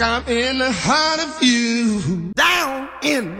Like I'm in the heart of you. Down in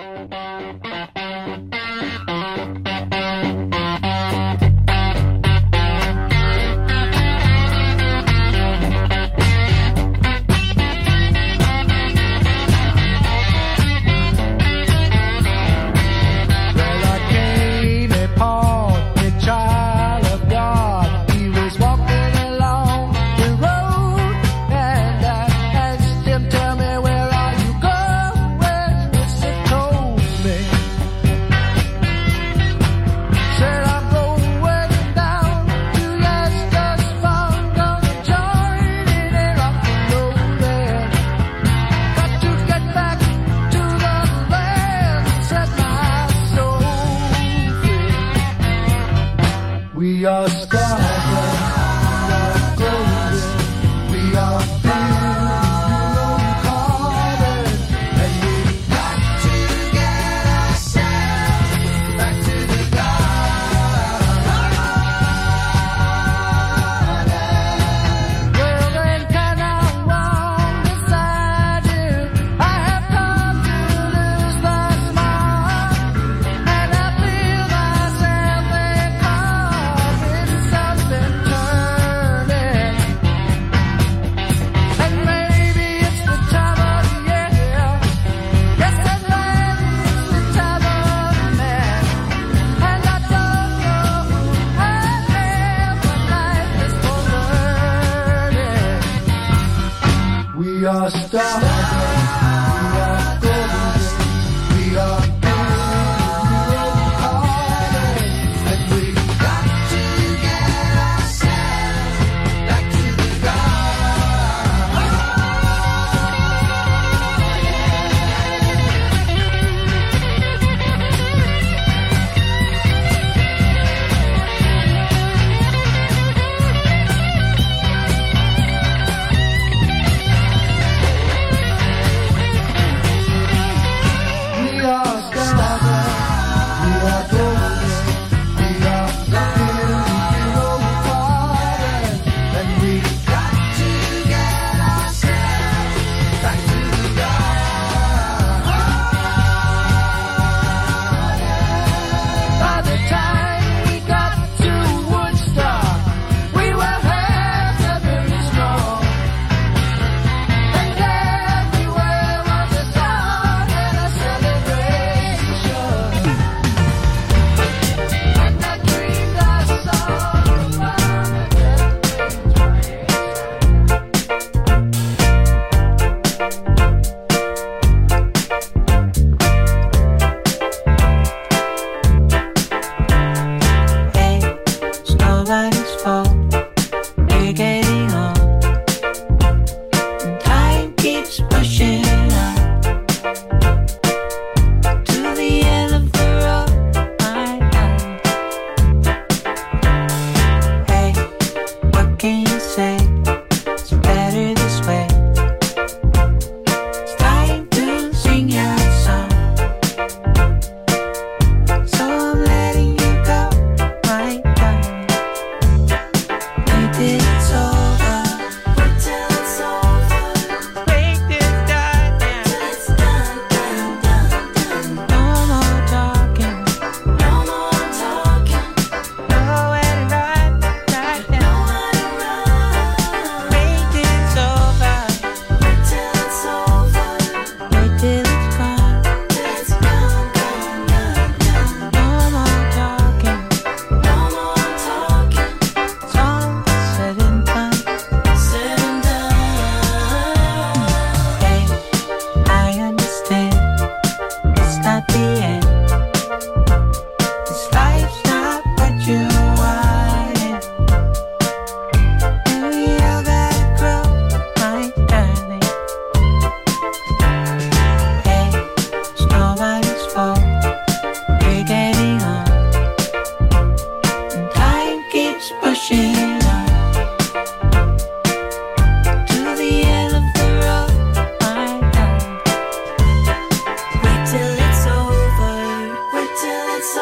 yas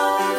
Oh.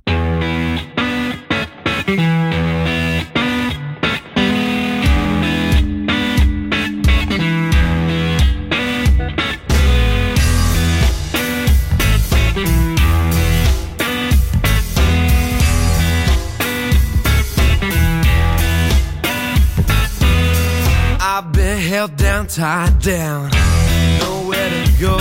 tied down, nowhere to go.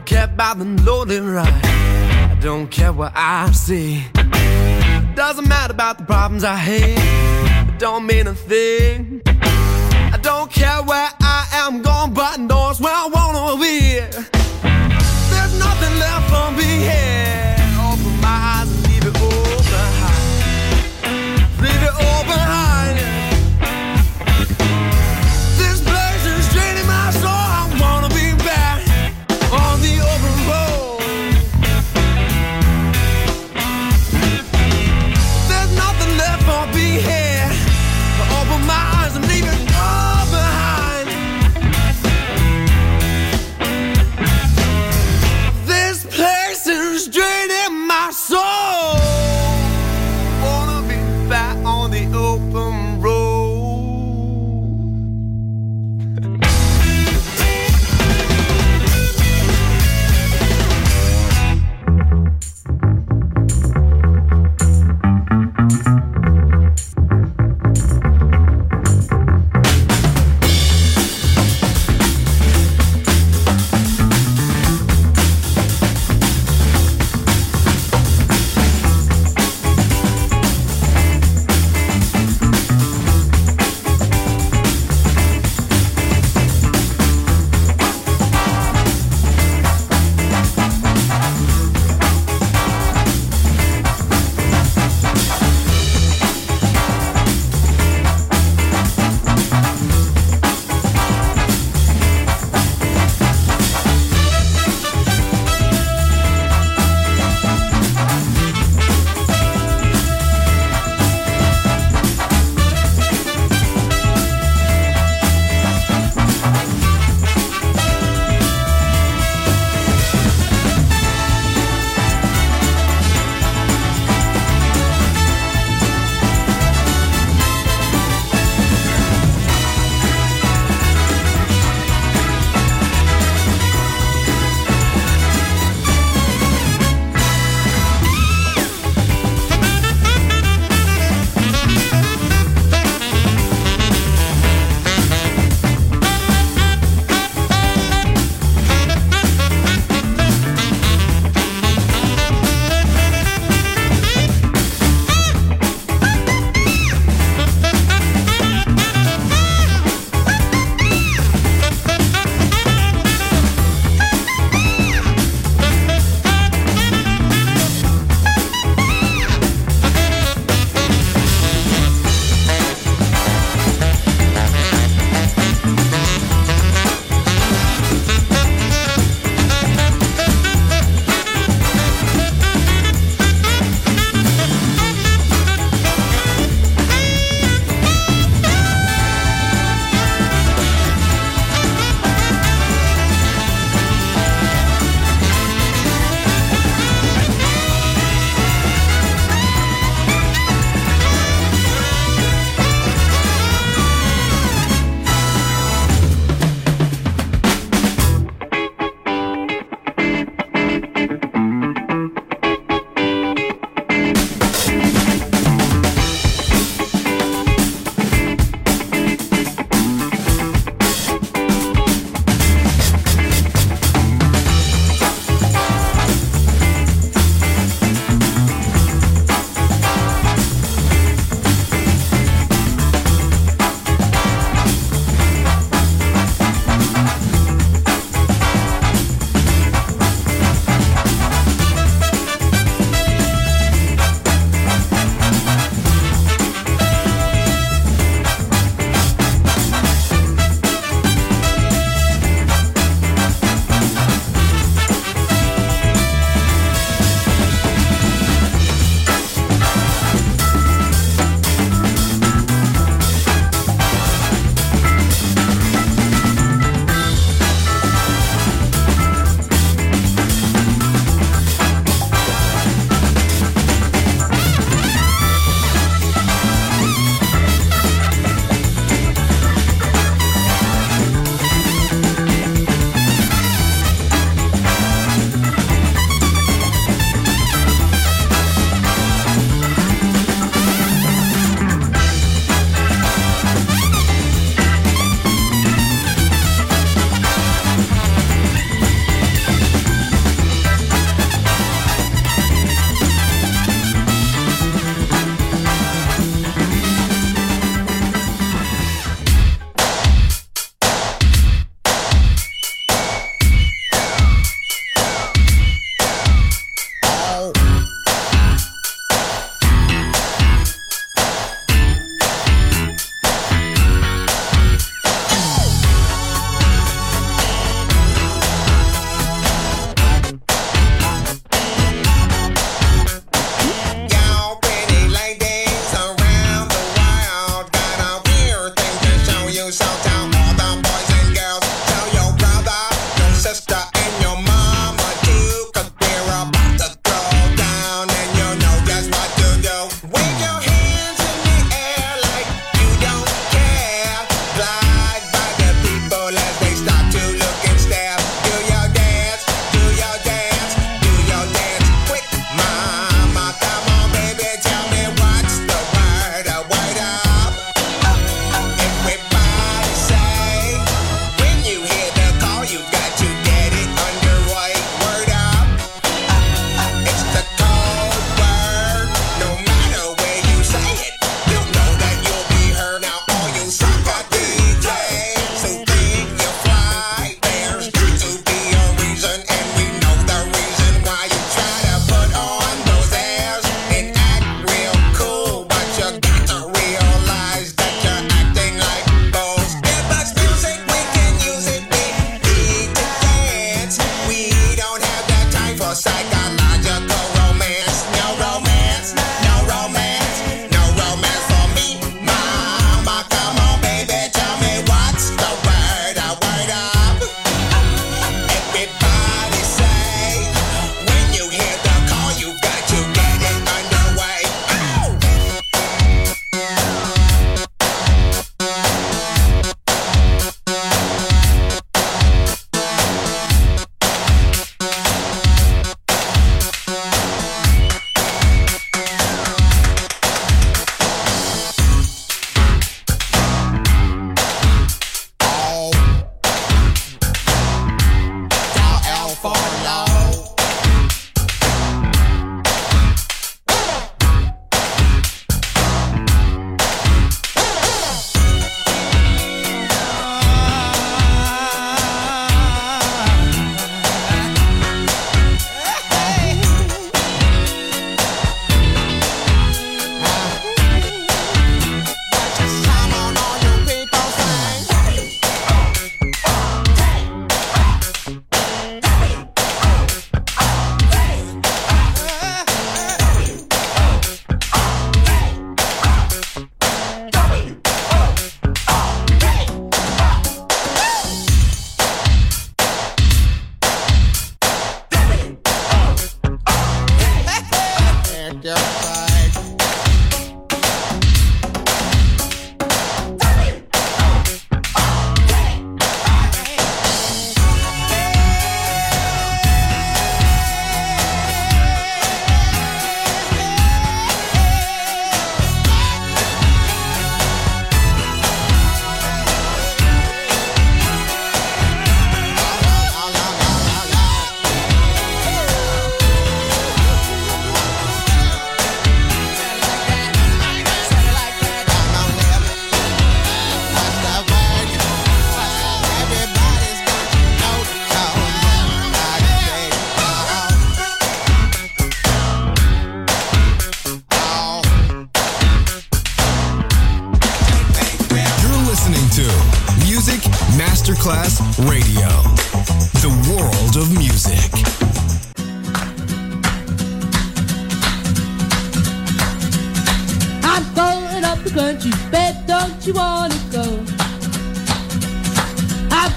don't care about the lonely ride. I don't care what I see. It doesn't matter about the problems I hate. It don't mean a thing. I don't care where I am going, but knows where I wanna be. There's nothing left for me here.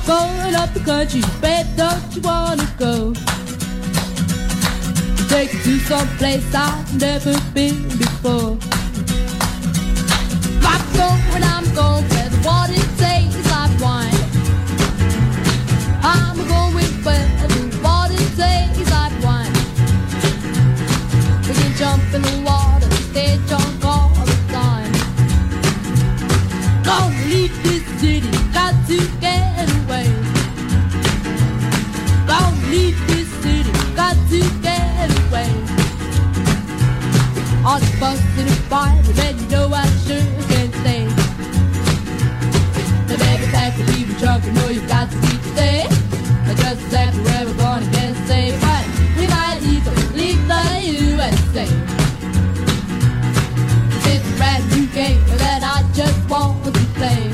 Going up the country, babe, don't you wanna go? Take you to some place I've never been before. I'm going, I'm going where the water tastes like wine. I'm going where the water tastes like wine. We can jump in the water, stay drunk all the time. Gonna leave this city, got to On the bus in a fire, then you know I sure can't stay. The baby pack to leave the trunk, you know you got to keep stay. I just where we're gonna get safe, but we might even leave the USA. A brand new game that I just want to play.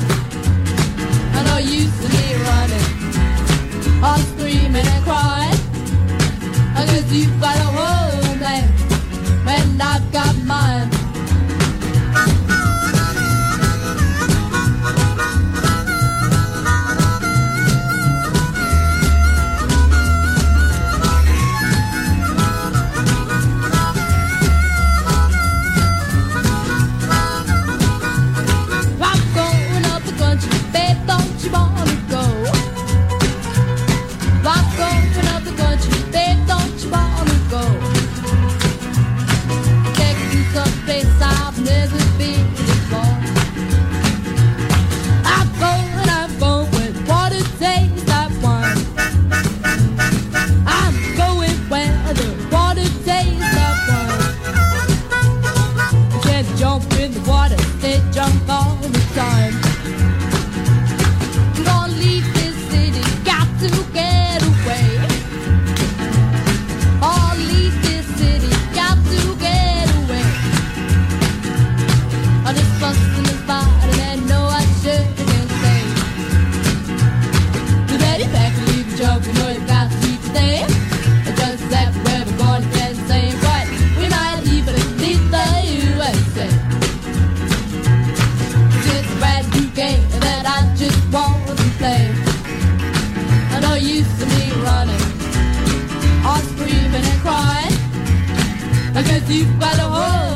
I know you see me running, all screaming and crying. I guess you've got all the time. I guess